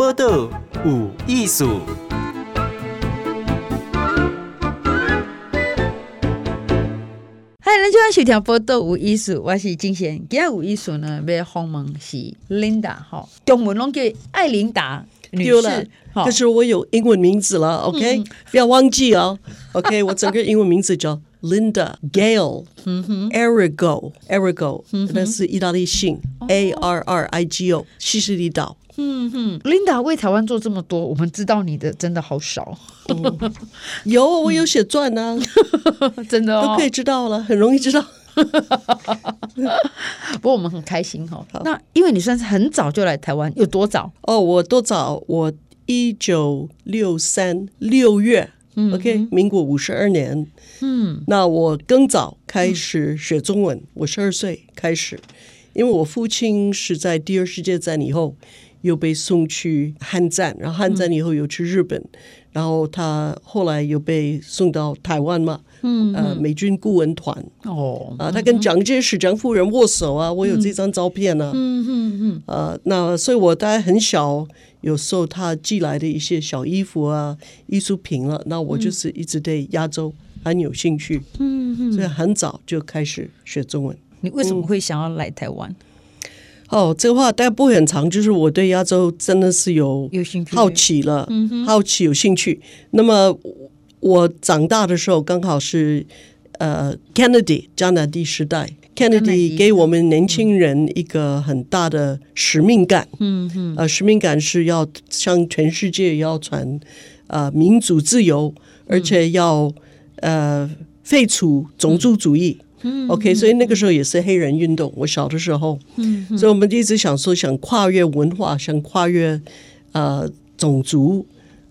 报道有艺术。嗨，咱今晚收听报道有艺术，我是金贤。今日有艺术呢，要访问是 Linda 哈，中文拢叫艾琳达女士。可是我有英文名字了，OK，、嗯、不要忘记哦，OK，我整个英文名字叫 Linda Gale Arrigo，Arrigo，那是意大利姓、哦、A R R I G O，西西里岛。嗯哼，Linda 为台湾做这么多，我们知道你的真的好少。嗯、有，我有写传呢、啊，真的、哦、都可以知道了，很容易知道。不过我们很开心哈。那因为你算是很早就来台湾，有多早？哦，我多早？我。一九六三六月、嗯、，OK，民国五十二年。嗯，那我更早开始学中文，嗯、我十二岁开始，因为我父亲是在第二世界战以后又被送去汉战，然后汉战以后又去日本，嗯、然后他后来又被送到台湾嘛。嗯，呃，美军顾问团哦，啊，他跟蒋介石、蒋夫人握手啊，我有这张照片呢、啊。嗯嗯嗯，呃，那所以我大概很小，有受他寄来的一些小衣服啊、艺术品了。那我就是一直对亚洲很有兴趣。嗯嗯，所以很早就开始学中文。你为什么会想要来台湾？哦，这个话大概不会很长，就是我对亚洲真的是有有兴趣、好奇了，嗯好奇有兴趣。那么。我长大的时候刚好是呃，Kennedy 加拿大时代，Kennedy 给我们年轻人一个很大的使命感，嗯嗯，呃，使命感是要向全世界要传呃民主自由，而且要呃废除种族主义，嗯，OK，所以那个时候也是黑人运动。我小的时候，嗯，所以我们一直想说想跨越文化，想跨越呃种族。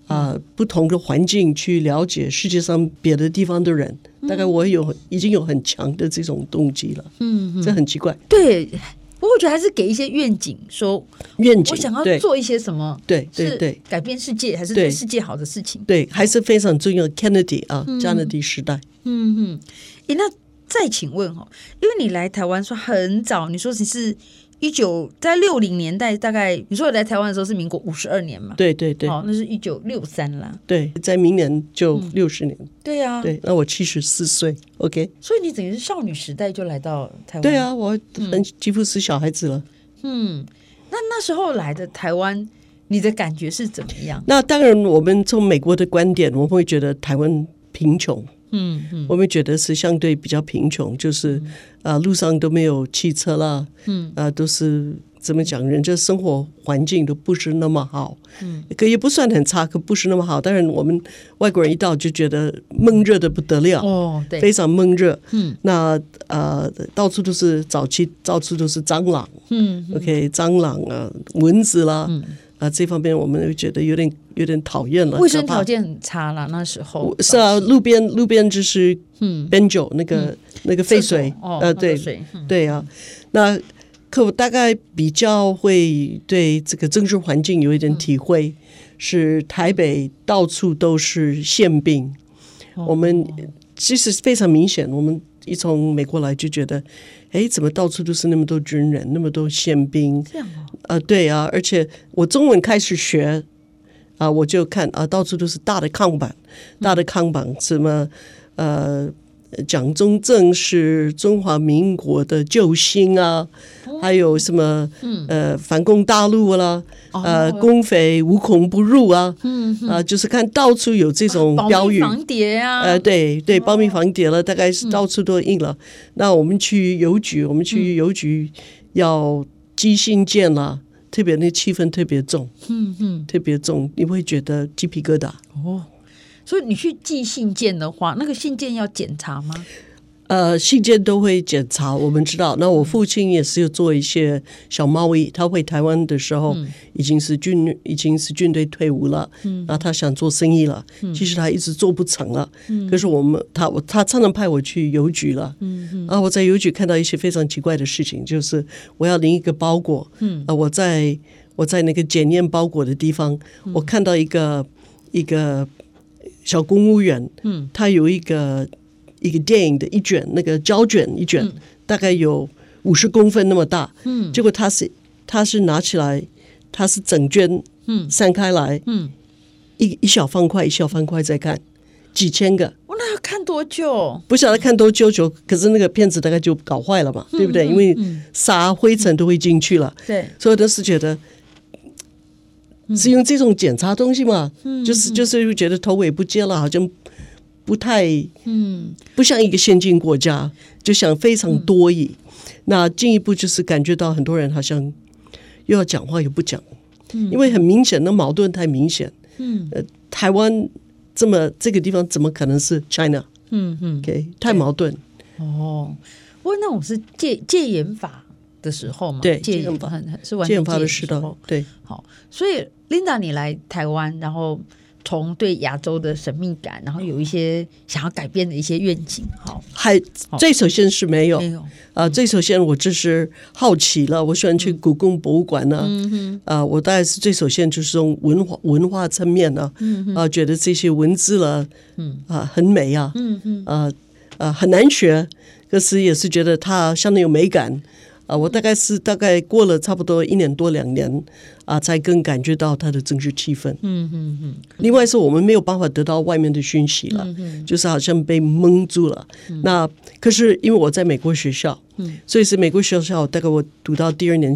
啊、呃，不同的环境去了解世界上别的地方的人，嗯、大概我有已经有很强的这种动机了。嗯，这很奇怪。对，不过我觉得还是给一些愿景，说愿景，我想要做一些什么？对对对，改变世界还是对世界好的事情？对，还是非常重要。Kennedy 啊，加拿迪时代。嗯嗯，诶，那再请问哈，因为你来台湾说很早，你说你是。一九在六零年代，大概你说我来台湾的时候是民国五十二年嘛？对对对，好，那是一九六三啦。对，在明年就六十年。嗯、对呀、啊，对，那我七十四岁，OK。所以你等于是少女时代就来到台湾。对啊，我很几乎是小孩子了。嗯，那那时候来的台湾，你的感觉是怎么样？那当然，我们从美国的观点，我们会觉得台湾贫穷。嗯嗯，我们觉得是相对比较贫穷，就是啊、呃，路上都没有汽车啦，嗯。啊、呃，都是怎么讲，人家生活环境都不是那么好，嗯，可也不算很差，可不是那么好。但是，我们外国人一到就觉得闷热的不得了，哦，对，非常闷热，嗯，那呃，到处都是早期，到处都是蟑螂，嗯，OK，蟑螂啊，蚊子啦。嗯啊，这方面我们会觉得有点有点讨厌了。卫生条件很差了，那时候是啊，路边路边就是嗯，Benjo 那个、嗯、那个废水，哦、呃，对、嗯、对啊。那可我大概比较会对这个政治环境有一点体会，嗯、是台北到处都是宪兵，哦、我们其实非常明显，我们一从美国来就觉得。哎，怎么到处都是那么多军人，那么多宪兵？这样啊？呃，对啊，而且我中文开始学啊，我就看啊，到处都是大的看板，大的看板，什么呃。蒋中正是中华民国的救星啊，还有什么呃反攻大陆啦，呃共匪无孔不入啊，啊就是看到处有这种标语，防谍啊，呃对对，保密防谍了，大概是到处都印了。那我们去邮局，我们去邮局要寄信件啦，特别那气氛特别重，嗯嗯，特别重，你会觉得鸡皮疙瘩哦。所以你去寄信件的话，那个信件要检查吗？呃，信件都会检查，我们知道。那我父亲也是有做一些小贸易。他回台湾的时候，已经是军，已经是军队退伍了。嗯，然后他想做生意了，其实他一直做不成了。嗯，可是我们他他常常派我去邮局了。嗯嗯，然后我在邮局看到一些非常奇怪的事情，就是我要领一个包裹。嗯，啊，我在我在那个检验包裹的地方，我看到一个一个。小公务员，嗯，他有一个一个电影的一卷，那个胶卷一卷，嗯、大概有五十公分那么大，嗯，结果他是他是拿起来，他是整卷嗯，散开来，嗯，一一小方块一小方块在看，几千个，我那要看多久？不晓得看多久久，可是那个片子大概就搞坏了嘛，嗯、对不对？因为沙灰尘都会进去了，对、嗯，所以都是觉得。是用这种检查东西嘛？嗯，就是就是又觉得头尾不接了，好像不太嗯，不像一个先进国家，就想非常多疑。嗯、那进一步就是感觉到很多人好像又要讲话又不讲，嗯，因为很明显的矛盾太明显，嗯，呃，台湾这么这个地方怎么可能是 China？嗯嗯，OK，太矛盾。哦，不过那种是戒戒严法的时候嘛？对，戒严法是完全戒严的时候，对，好，所以。Linda，你来台湾，然后从对亚洲的神秘感，然后有一些想要改变的一些愿景，好，还最首先是没有，没有。啊，最首先我就是好奇了，我喜欢去故宫博物馆呢，嗯哼，啊，我大概是最首先就是从文化文化层面呢，嗯啊，觉得这些文字了，嗯。啊，很美啊，嗯哼，啊啊，很难学，可是也是觉得它相当有美感。啊，我大概是大概过了差不多一年多两年啊，才更感觉到它的政治气氛。嗯嗯嗯。另外是我们没有办法得到外面的讯息了，嗯、就是好像被蒙住了。嗯、那可是因为我在美国学校，嗯、所以是美国学校。大概我读到第二年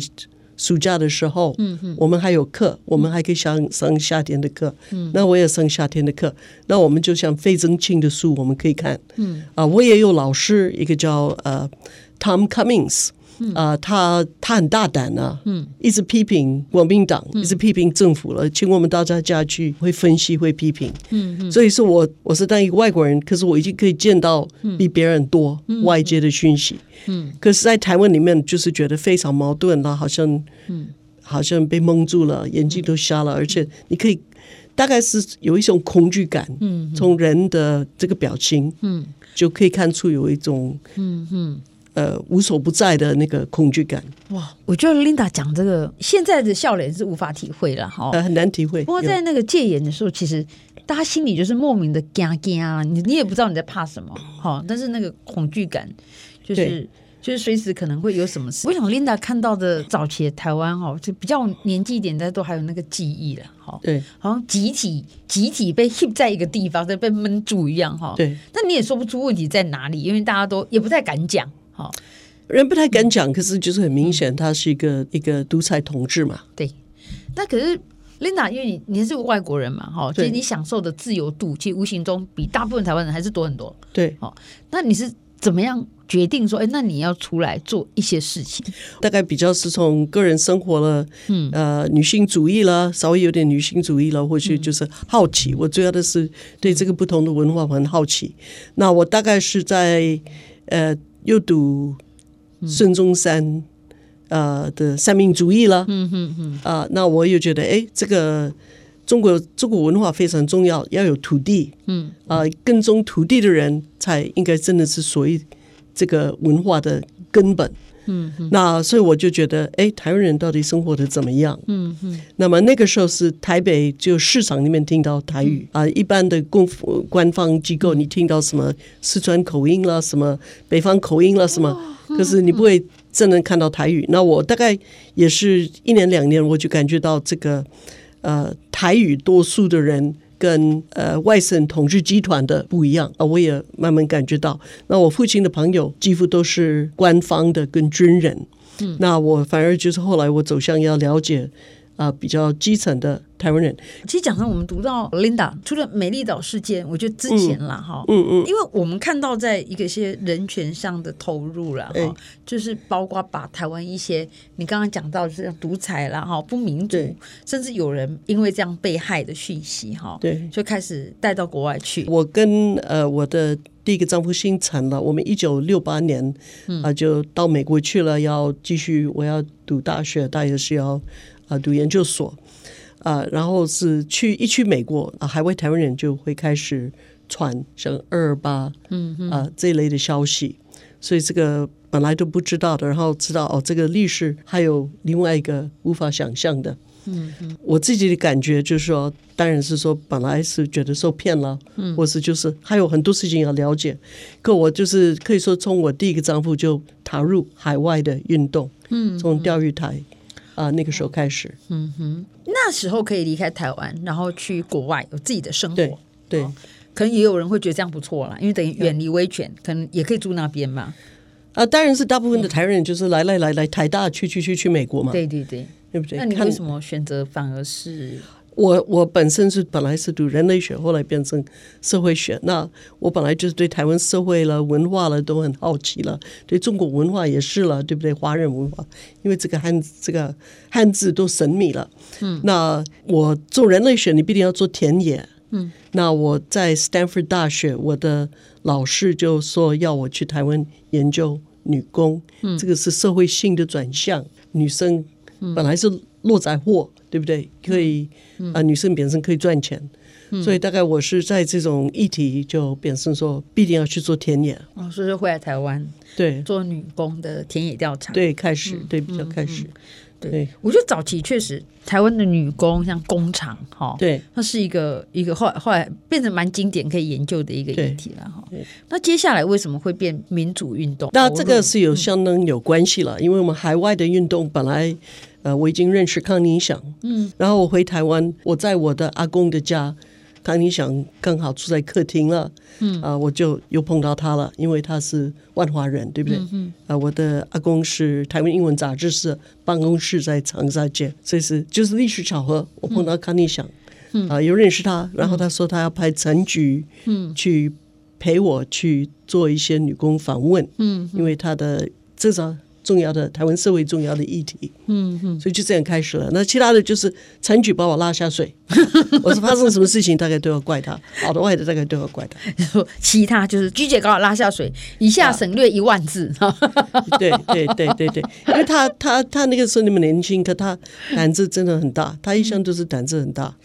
暑假的时候，嗯嗯、我们还有课，我们还可以上上夏天的课。嗯、那我也上夏天的课，那我们就像费正清的书，我们可以看。嗯。啊，我也有老师，一个叫呃 Tom Cummings。他他很大胆啊，嗯，一直批评国民党，嗯、一直批评政府了，请我们到他家去，会分析，会批评，嗯嗯，所以说我我是当一个外国人，可是我已经可以见到比别人多外界的讯息，嗯，可是，在台湾里面就是觉得非常矛盾了，好像，嗯，好像被蒙住了，眼睛都瞎了，而且你可以大概是有一种恐惧感，嗯，从人的这个表情，嗯，就可以看出有一种，嗯嗯。呃，无所不在的那个恐惧感。哇，我觉得 Linda 讲这个，现在的笑脸是无法体会了哈，呃，很难体会。不过在那个戒严的时候，其实大家心里就是莫名的惊惊啊，你你也不知道你在怕什么哈，但是那个恐惧感就是就是随时可能会有什么事。我想 Linda 看到的早期的台湾哦，就比较年纪一点的都还有那个记忆了哈，对，好像集体集体被 hip 在一个地方，在被闷住一样哈，对。那你也说不出问题在哪里，因为大家都也不太敢讲。好，人不太敢讲，可是就是很明显，他是一个、嗯、一个独裁统治嘛。对，那可是 Linda，因为你你是个外国人嘛，哈，其实你享受的自由度，其实无形中比大部分台湾人还是多很多。对，好，那你是怎么样决定说，哎，那你要出来做一些事情？大概比较是从个人生活了，嗯，呃，女性主义了，稍微有点女性主义了，或许就是好奇。嗯、我主要的是对这个不同的文化很好奇。那我大概是在呃。又读孙中山呃的三民主义了，嗯嗯嗯。啊，那我又觉得哎，这个中国中国文化非常重要，要有土地，嗯。啊，跟踪土地的人才应该真的是所谓这个文化的根本，嗯嗯，那所以我就觉得哎，台湾人到底生活的怎么样？嗯嗯，那么那个时候是台北就市场里面听到台语啊，一般的公官方机构你听到什么四川口音啦，什么北方口音啦，什么，可是你不会真的看到台语。那我大概也是一年两年，我就感觉到这个呃台语多数的人。跟呃外省统治集团的不一样啊，我也慢慢感觉到。那我父亲的朋友几乎都是官方的跟军人，嗯，那我反而就是后来我走向要了解。啊，比较基层的台湾人，其实讲真，我们读到 Linda 除了美丽岛事件，我觉得之前啦，哈，嗯嗯，因为我们看到在一个些人权上的投入了，哈、欸，就是包括把台湾一些你刚刚讲到就是独裁啦，哈，不民主，甚至有人因为这样被害的讯息，哈，对，就开始带到国外去。我跟呃我的第一个丈夫姓陈了，我们一九六八年啊、呃、就到美国去了，要继续我要读大学，大学是要。啊，读研究所，啊，然后是去一去美国啊，海外台湾人就会开始传像二二八，嗯嗯。啊这一类的消息，所以这个本来都不知道的，然后知道哦，这个历史还有另外一个无法想象的，嗯嗯，我自己的感觉就是说，当然是说本来是觉得受骗了，嗯，或是就是还有很多事情要了解，可我就是可以说从我第一个丈夫就踏入海外的运动，嗯，从钓鱼台。啊，那个时候开始，嗯哼，那时候可以离开台湾，然后去国外有自己的生活，对对、哦，可能也有人会觉得这样不错啦，因为等于远离威权，可能也可以住那边嘛。啊，当然是大部分的台湾人就是来来来来台大去去去去美国嘛，对对对，对不对？那你为什么选择反而是？我我本身是本来是读人类学，后来变成社会学。那我本来就是对台湾社会了、文化了都很好奇了，对中国文化也是了，对不对？华人文化，因为这个汉这个汉字都神秘了。嗯，那我做人类学，你必定要做田野。嗯，那我在 Stanford 大学，我的老师就说要我去台湾研究女工。嗯，这个是社会性的转向，女生本来是落载货。对不对？可以啊、女生本身可以赚钱、嗯，所以大概我是在这种议题就变成说必定要去做田野。哦，所以就会来台湾对做女工的田野调查。对，开始、嗯、对比较开始。对，对，我觉得早期确实台湾的女工像工厂哈，对，它是一个一个后来后来变成蛮经典可以研究的一个议题了哈。那接下来为什么会变民主运动？那这个是有相当有关系了、嗯，因为我们海外的运动本来。呃，我已经认识康宁祥，嗯，然后我回台湾，我在我的阿公的家，康宁祥刚好住在客厅了，嗯，啊、呃，我就又碰到他了，因为他是万华人，对不对？嗯啊、呃，我的阿公是台湾英文杂志社办公室在长沙街，所以是就是历史巧合，我碰到康宁祥，嗯，啊、呃，又认识他，然后他说他要派陈菊，嗯，去陪我去做一些女工访问，嗯，因为他的至少。重要的台湾社会重要的议题，嗯嗯，所以就这样开始了。那其他的就是陈菊把我拉下水，我是发生什么事情，大概都要怪他；好的坏的，大概都要怪他。其他就是菊姐把我拉下水，一下省略一万字。啊、对对对对对，因为他他他那个时候那么年轻，可他胆子真的很大，他一向都是胆子很大。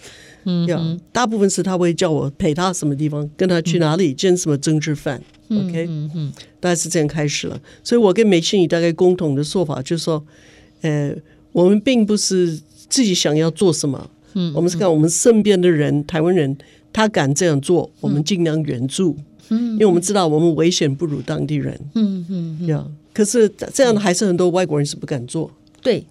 嗯，大部分是他会叫我陪他什么地方，跟他去哪里见什么政治犯。OK，嗯嗯，大概是这样开始了。所以我跟梅庆宇大概共同的说法就是说，呃，我们并不是自己想要做什么，嗯，我们是看我们身边的人，台湾人他敢这样做，我们尽量援助，嗯，因为我们知道我们危险不如当地人，嗯嗯，呀，可是这样还是很多外国人是不敢做，对。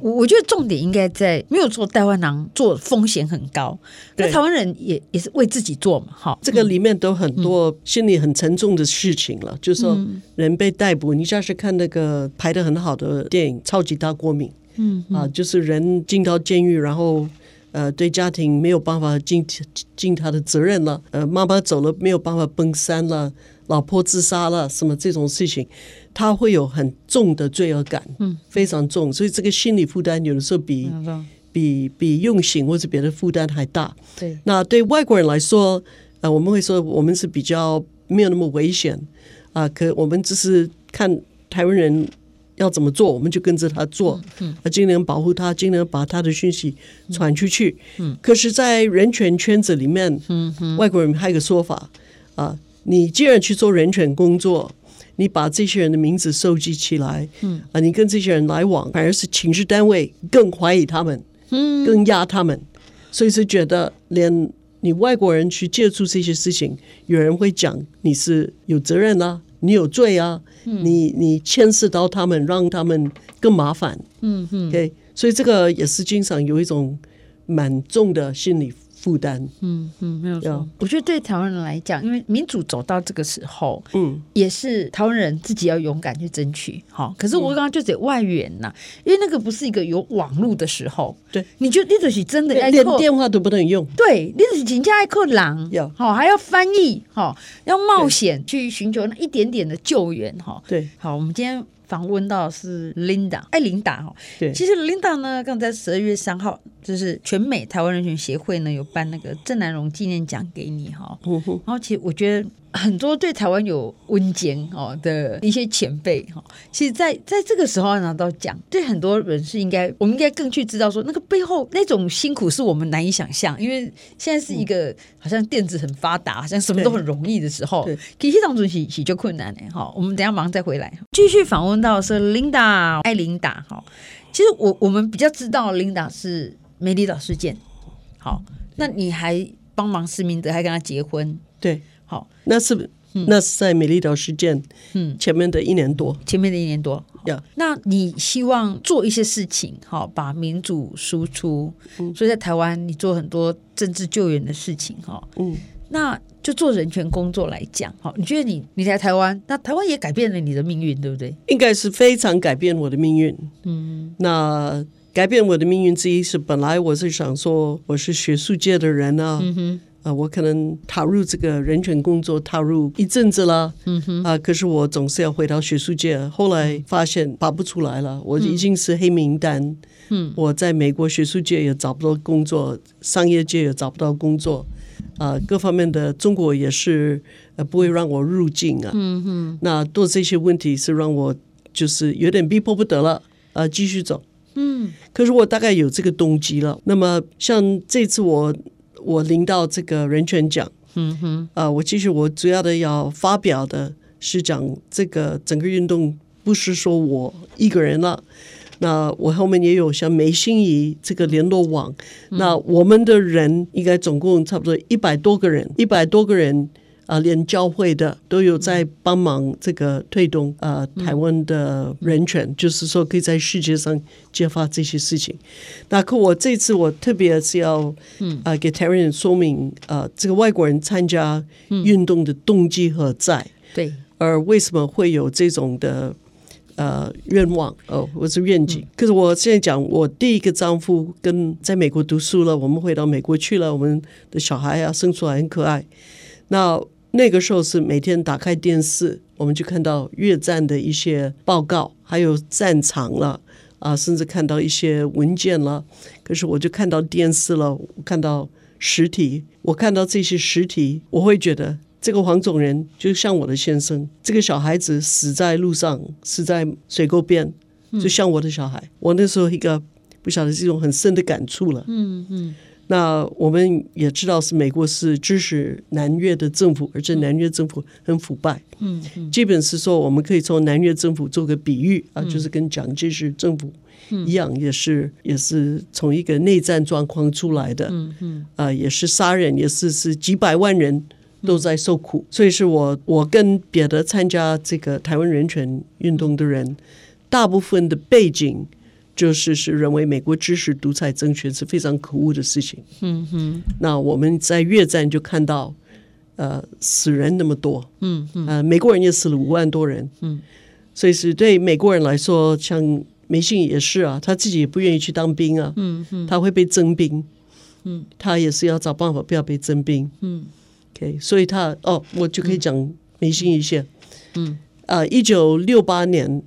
我我觉得重点应该在没有做台湾囊做风险很高，那台湾人也也是为自己做嘛，哈，这个里面都很多心里很沉重的事情了。嗯、就是说人被逮捕，你像是看那个拍的很好的电影《超级大过敏》，嗯。啊，就是人进到监狱，然后呃对家庭没有办法尽尽他的责任了，呃妈妈走了没有办法奔三了，老婆自杀了，什么这种事情。他会有很重的罪恶感，嗯，非常重，所以这个心理负担有的时候比、嗯、比比用刑或者别的负担还大。对，那对外国人来说，呃，我们会说我们是比较没有那么危险啊、呃，可我们只是看台湾人要怎么做，我们就跟着他做，嗯，啊，尽量保护他，尽量把他的讯息传出去。嗯，可是，在人权圈子里面，嗯嗯，外国人还有一个说法啊、呃，你既然去做人权工作。你把这些人的名字收集起来，嗯。啊，你跟这些人来往，反而是情治单位更怀疑他们，嗯，更压他们，所以是觉得连你外国人去接触这些事情，有人会讲你是有责任啊，你有罪啊，嗯、你你牵涉到他们，让他们更麻烦，嗯嗯，OK，所以这个也是经常有一种蛮重的心理。负担，嗯嗯，没有错。我觉得对台湾人来讲，因为民主走到这个时候，嗯，也是台湾人自己要勇敢去争取。好，可是我刚刚就得外援呐，因为那个不是一个有网络的时候，对，你觉得你这是真的连电话都不能用，对，你这是请假爱扣狼，要好还要翻译，好要冒险去寻求那一点点的救援，哈，对，好，我们今天。访问到是 Linda，哎，琳达哈，对，其实 Linda 呢，刚在十二月三号，就是全美台湾人权协会呢有颁那个郑南荣纪念奖给你哈，然后其实我觉得。很多对台湾有温艰哦的一些前辈哈，其实在，在在这个时候拿到奖，对很多人是应该，我们应该更去知道说，那个背后那种辛苦是我们难以想象，因为现在是一个好像电子很发达，好像什么都很容易的时候，其实当中是是就困难的哈。我们等下马上再回来，继续访问到是 Linda 艾琳达哈。其实我我们比较知道 Linda 是美丽岛事件，好，那你还帮忙施明德，还跟他结婚，对。好，那是、嗯、那是在美丽岛事件，嗯，前面的一年多，前面的一年多，Yeah. 那你希望做一些事情，好，把民主输出。嗯，所以在台湾，你做很多政治救援的事情，哈。嗯，那就做人权工作来讲，哈，你觉得你你来台湾，那台湾也改变了你的命运，对不对？应该是非常改变我的命运。嗯，那改变我的命运之一是，本来我是想说我是学术界的人啊。嗯哼。啊，我可能踏入这个人权工作踏入一阵子了，嗯哼，啊，可是我总是要回到学术界。后来发现拔不出来了，我已经是黑名单。嗯，我在美国学术界也找不到工作，商业界也找不到工作，啊，各方面的中国也是呃不会让我入境啊。嗯哼，那多这些问题是让我就是有点逼迫不得了，啊，继续走。嗯，可是我大概有这个动机了。那么像这次我。我领到这个人权奖，嗯哼，啊，我其实我主要的要发表的是讲这个整个运动不是说我一个人了，那我后面也有像梅心怡这个联络网，那我们的人应该总共差不多一百多个人，一百多个人。啊，连教会的都有在帮忙这个推动啊，台湾的人权，嗯、就是说可以在世界上揭发这些事情。那可我这次我特别是要啊给台湾人说明啊，这个外国人参加运动的动机何在？嗯、对，而为什么会有这种的呃愿望哦，或是愿景？嗯、可是我现在讲，我第一个丈夫跟在美国读书了，我们回到美国去了，我们的小孩啊生出来很可爱。那那个时候是每天打开电视，我们就看到越战的一些报告，还有战场了啊，甚至看到一些文件了。可是我就看到电视了，我看到实体，我看到这些实体，我会觉得这个黄种人就像我的先生，这个小孩子死在路上，死在水沟边，就像我的小孩。嗯、我那时候一个不晓得这种很深的感触了。嗯嗯。嗯那我们也知道是美国是支持南越的政府，而且南越政府很腐败。嗯嗯，基本是说我们可以从南越政府做个比喻啊，就是跟蒋介石政府一样，也是也是从一个内战状况出来的。嗯嗯，啊，也是杀人，也是是几百万人都在受苦。所以是我我跟别的参加这个台湾人权运动的人，大部分的背景。就是是认为美国支持独裁政权是非常可恶的事情。嗯哼，那我们在越战就看到，呃，死人那么多。嗯嗯，呃，美国人也死了五万多人。嗯，所以是对美国人来说，像梅信也是啊，他自己也不愿意去当兵啊。嗯哼，他会被征兵。嗯，他也是要找办法不要被征兵。嗯，OK，所以他哦，我就可以讲梅信一些。嗯，啊，一九六八年。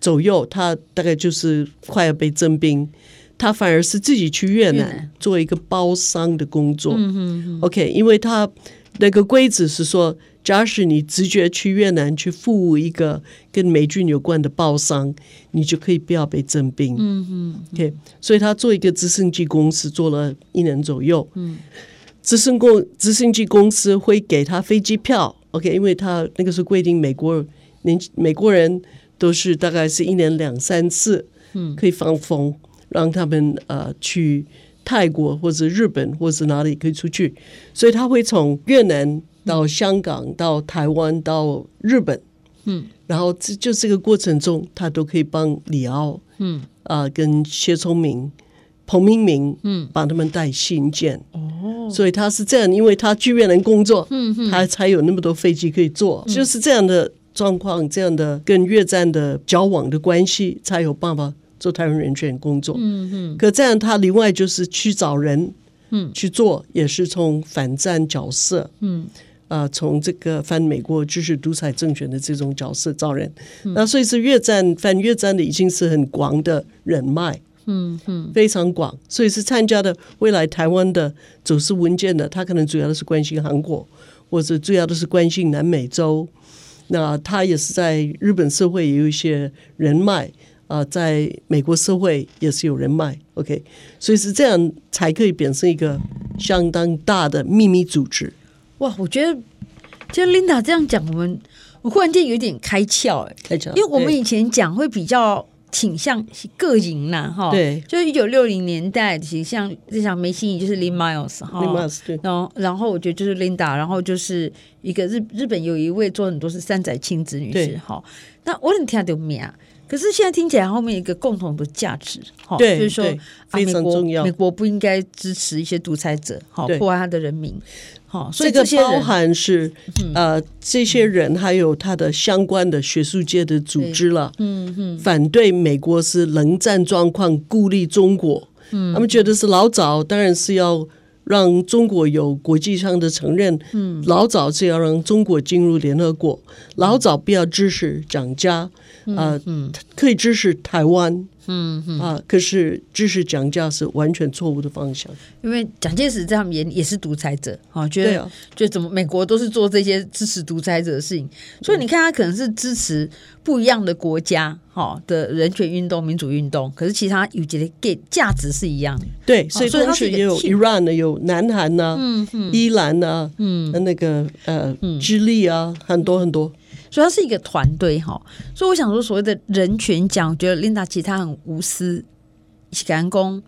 左右，他大概就是快要被征兵，他反而是自己去越南做一个包商的工作。嗯 OK，因为他那个规则是说，假使你直接去越南去服务一个跟美军有关的包商，你就可以不要被征兵。嗯哼 OK，所以他做一个直升机公司做了一年左右。嗯，直升公直升机公司会给他飞机票。OK，因为他那个是规定美国年美国人。都是大概是一年两三次，嗯，可以放风，让他们呃去泰国或者日本或者哪里可以出去，所以他会从越南到香港到台湾到日本，嗯，然后这就这个过程中，他都可以帮李敖，嗯。啊、呃、跟谢聪明、彭明明，嗯，帮他们带信件，哦，所以他是这样，因为他去越南工作，嗯嗯，他才有那么多飞机可以坐，嗯、就是这样的。状况这样的跟越战的交往的关系，才有办法做台湾人权工作。嗯嗯。可这样他另外就是去找人，嗯，去做也是从反战角色，嗯啊，从这个反美国支持独裁政权的这种角色找人。那所以是越战反越战的已经是很广的人脉，嗯嗯，非常广。所以是参加的未来台湾的走私文件的，他可能主要的是关心韩国，或者主要的是关心南美洲。那他也是在日本社会也有一些人脉啊、呃，在美国社会也是有人脉，OK，所以是这样才可以变成一个相当大的秘密组织。哇，我觉得就 Linda 这样讲，我们我忽然间有点开窍哎，开窍，因为我们以前讲会比较。倾向个人呐，哈，对，就是一九六零年代，其实像就像梅心怡，就是 Lynn Miles 哈，Lynn Miles 对，然后然后我觉得就是 Linda，然后就是一个日日本有一位做很多是三宅亲子女士，哈，那我能听到没啊？可是现在听起来后面一个共同的价值，哈，就是说非常重要，美国不应该支持一些独裁者，好破坏他的人民，好，所以这个包含是呃这些人还有他的相关的学术界的组织了，嗯嗯，反对美国是冷战状况，孤立中国，嗯，他们觉得是老早当然是要。让中国有国际上的承认，嗯，老早是要让中国进入联合国，老早不要支持蒋家，啊、呃，嗯，可以支持台湾。嗯嗯。啊，可是支持蒋家是完全错误的方向，因为蒋介石在他们眼里也是独裁者啊，觉得觉得怎么美国都是做这些支持独裁者的事情，所以你看他可能是支持不一样的国家哈的人权运动、民主运动，可是其他有几个给价值是一样的，对，所以同时也有 Iran 呢，有南韩呐，嗯嗯，伊朗呐，嗯，那个呃，智利啊，很多很多。所以它是一个团队哈，所以我想说，所谓的人权奖，我觉得 Linda 其实她很无私，感恩公，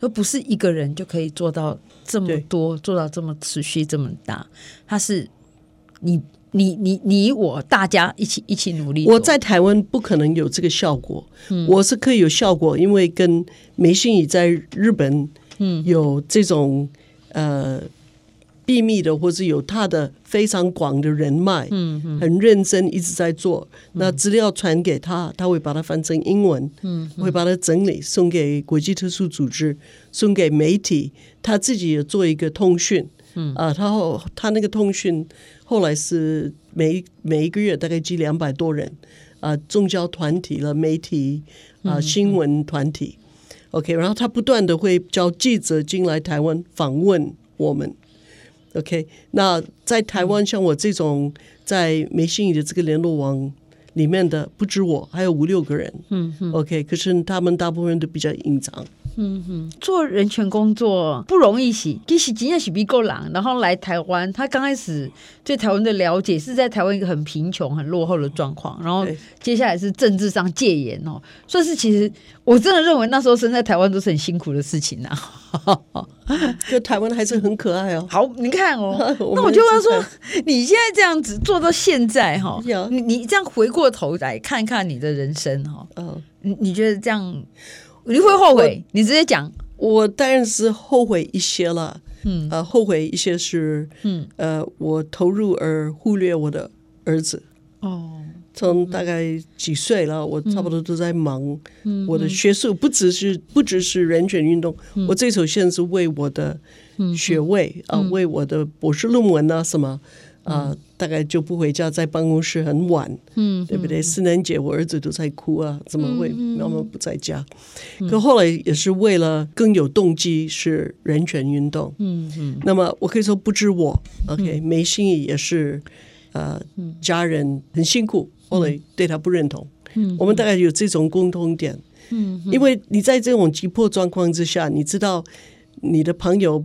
而不是一个人就可以做到这么多，做到这么持续这么大。他是你你你你我大家一起一起努力。我在台湾不可能有这个效果，嗯、我是可以有效果，因为跟梅心怡在日本，嗯，有这种呃。秘密的，或是有他的非常广的人脉，嗯嗯，很认真一直在做。那资料传给他，他会把它翻成英文，嗯，会把它整理送给国际特殊组织，送给媒体。他自己也做一个通讯，嗯啊，他后他那个通讯后来是每每一个月大概寄两百多人啊，宗教团体了，媒体啊，新闻团体，OK，然后他不断的会叫记者进来台湾访问我们。OK，那在台湾像我这种在梅心宇的这个联络网里面的，不止我，还有五六个人。嗯嗯，OK，可是他们大部分人都比较隐藏。嗯哼，做人权工作不容易洗，其实真的是比够狼。然后来台湾，他刚开始对台湾的了解是在台湾一个很贫穷、很落后的状况。然后接下来是政治上戒严哦，所以是其实我真的认为那时候生在台湾都是很辛苦的事情呐、啊。就台湾还是很可爱哦。好，你看哦，那我就要说，你现在这样子做到现在哈，你你这样回过头来看看你的人生哈，嗯，你你觉得这样？你会后悔？你直接讲。我当然是后悔一些了。嗯，呃，后悔一些是，嗯，呃，我投入而忽略我的儿子。哦，从大概几岁了，我差不多都在忙我的学术，不只是不只是人权运动。我这首现在是为我的学位啊，为我的博士论文啊什么。啊、呃，大概就不回家，在办公室很晚，嗯，对不对？圣诞节我儿子都在哭啊，怎么会？妈妈不在家？嗯、可后来也是为了更有动机，是人权运动，嗯嗯。那么我可以说不止我，OK，梅心怡也是，呃，家人很辛苦，后来对他不认同，嗯，我们大概有这种共同点，嗯，因为你在这种急迫状况之下，你知道你的朋友。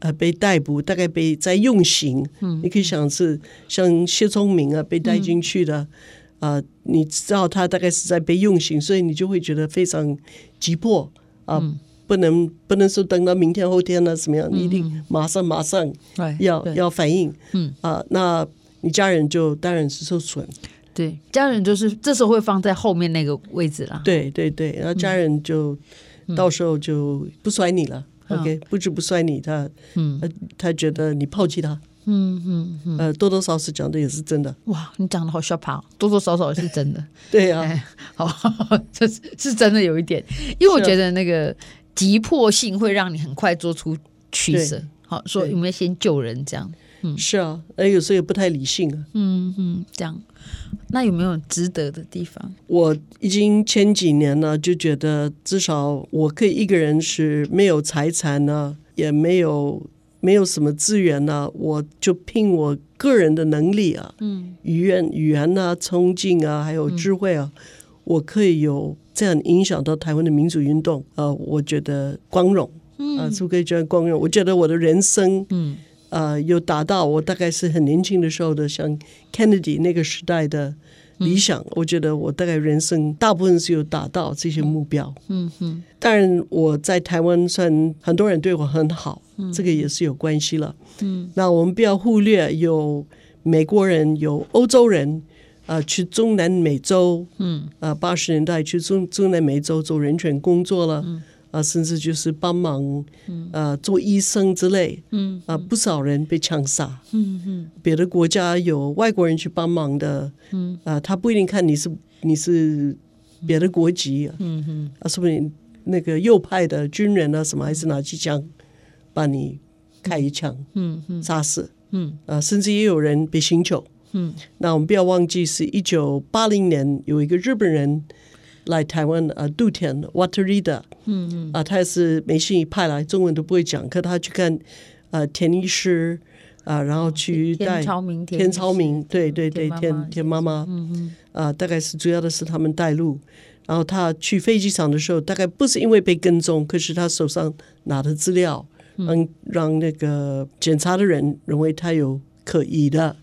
呃，被逮捕，大概被在用刑。嗯，你可以想是像谢聪明啊，被带进去的，啊、嗯呃，你知道他大概是在被用刑，所以你就会觉得非常急迫啊、呃嗯，不能不能说等到明天后天呢，怎么样？你一定马上马上要要反应。嗯啊、呃，那你家人就当然是受损。对，家人就是这时候会放在后面那个位置了。对对对，然后家人就、嗯、到时候就不甩你了。OK，不止不摔你，他，嗯，他他觉得你抛弃他，嗯嗯嗯，呃，多多少少讲的也是真的。哇，你讲的好吓怕，多多少少是真的。对呀、啊哎，好，这是是真的有一点，因为我觉得那个急迫性会让你很快做出取舍。好，说有没有先救人这样？嗯，是啊，哎，有时候也不太理性啊。嗯嗯，这样，那有没有值得的地方？我已经前几年了，就觉得至少我可以一个人是没有财产呢，也没有没有什么资源呢，我就凭我个人的能力啊，嗯，语言语言啊，冲劲啊，还有智慧啊，嗯，我可以有这样影响到台湾的民主运动啊，呃，我觉得光荣，嗯，啊，就可以觉得光荣。我觉得我的人生，嗯。呃，有达到我大概是很年轻的时候的，像 Kennedy 那个时代的理想。我觉得我大概人生大部分是有达到这些目标。嗯哼。当然我在台湾算很多人对我很好，这个也是有关系了。嗯。那我们不要忽略有美国人，有欧洲人，呃，去中南美洲，嗯，呃，八十年代去中中南美洲做人权工作了，啊，甚至就是帮忙，嗯，呃，做医生之类，嗯，啊，不少人被枪杀，嗯嗯，别的国家有外国人去帮忙的，嗯，啊，他不一定看你是你是别的国籍，嗯嗯，啊，说不定那个右派的军人啊什么，还是拿起枪把你开一枪，嗯。嗯，杀死，嗯，啊，甚至也有人被刑求。嗯，那我们不要忘记，是一九八零年有一个日本人来台湾，呃，杜田 Waterida，嗯嗯，啊，他也是梅信一派来，中文都不会讲，可他去看，呃，田医师，啊，然后去带田超明，田超明，对对对，田田妈妈，嗯嗯，啊，大概是主要的是他们带路，然后他去飞机场的时候，大概不是因为被跟踪，可是他手上拿的资料，让让那个检查的人认为他有可疑的。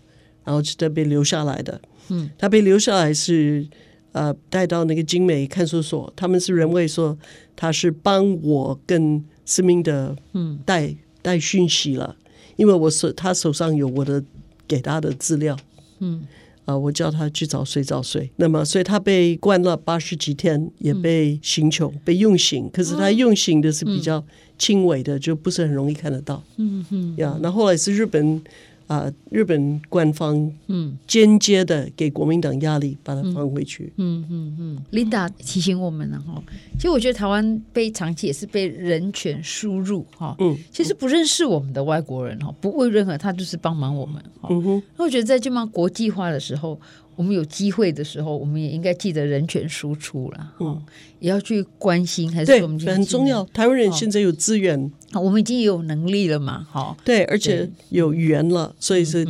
然后是他被留下来的，嗯，他被留下来是呃带到那个精美看守所，他们是认为说他是帮我跟思明的嗯带带讯息了，因为我手他手上有我的给他的资料，嗯，啊、呃，我叫他去找谁找谁，那么所以他被关了八十几天，也被刑求，嗯、被用刑，可是他用刑的是比较轻微的，嗯、就不是很容易看得到，嗯嗯，呀，那后来是日本。啊！日本官方嗯间接的给国民党压力，把它放回去。嗯嗯嗯。Linda 提醒我们了哈，其实我觉得台湾被长期也是被人权输入哈。嗯。其实不认识我们的外国人哈，不为任何他就是帮忙我们。嗯哼。那我觉得在这么国际化的时候。我们有机会的时候，我们也应该记得人权输出了，嗯，也要去关心，还是我们很重要。台湾人现在有资源，我们已经有能力了嘛，哈，对，而且有语言了，所以是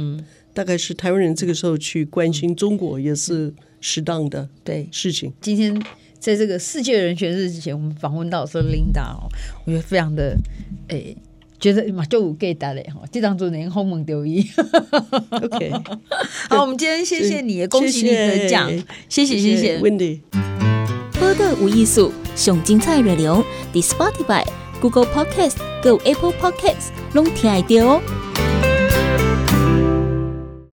大概是台湾人这个时候去关心中国也是适当的对事情。今天在这个世界人权日之前，我们访问到说 Linda 哦，我觉得非常的诶。觉得嘛就给打嘞吼，这当中连后门丢一。OK，好，我们今天谢谢你，恭喜你得奖，谢谢谢谢。Wendy，播个无艺术，上精彩内容，The Spotify、Google Podcast、Go Apple Podcasts，拢听得到哦。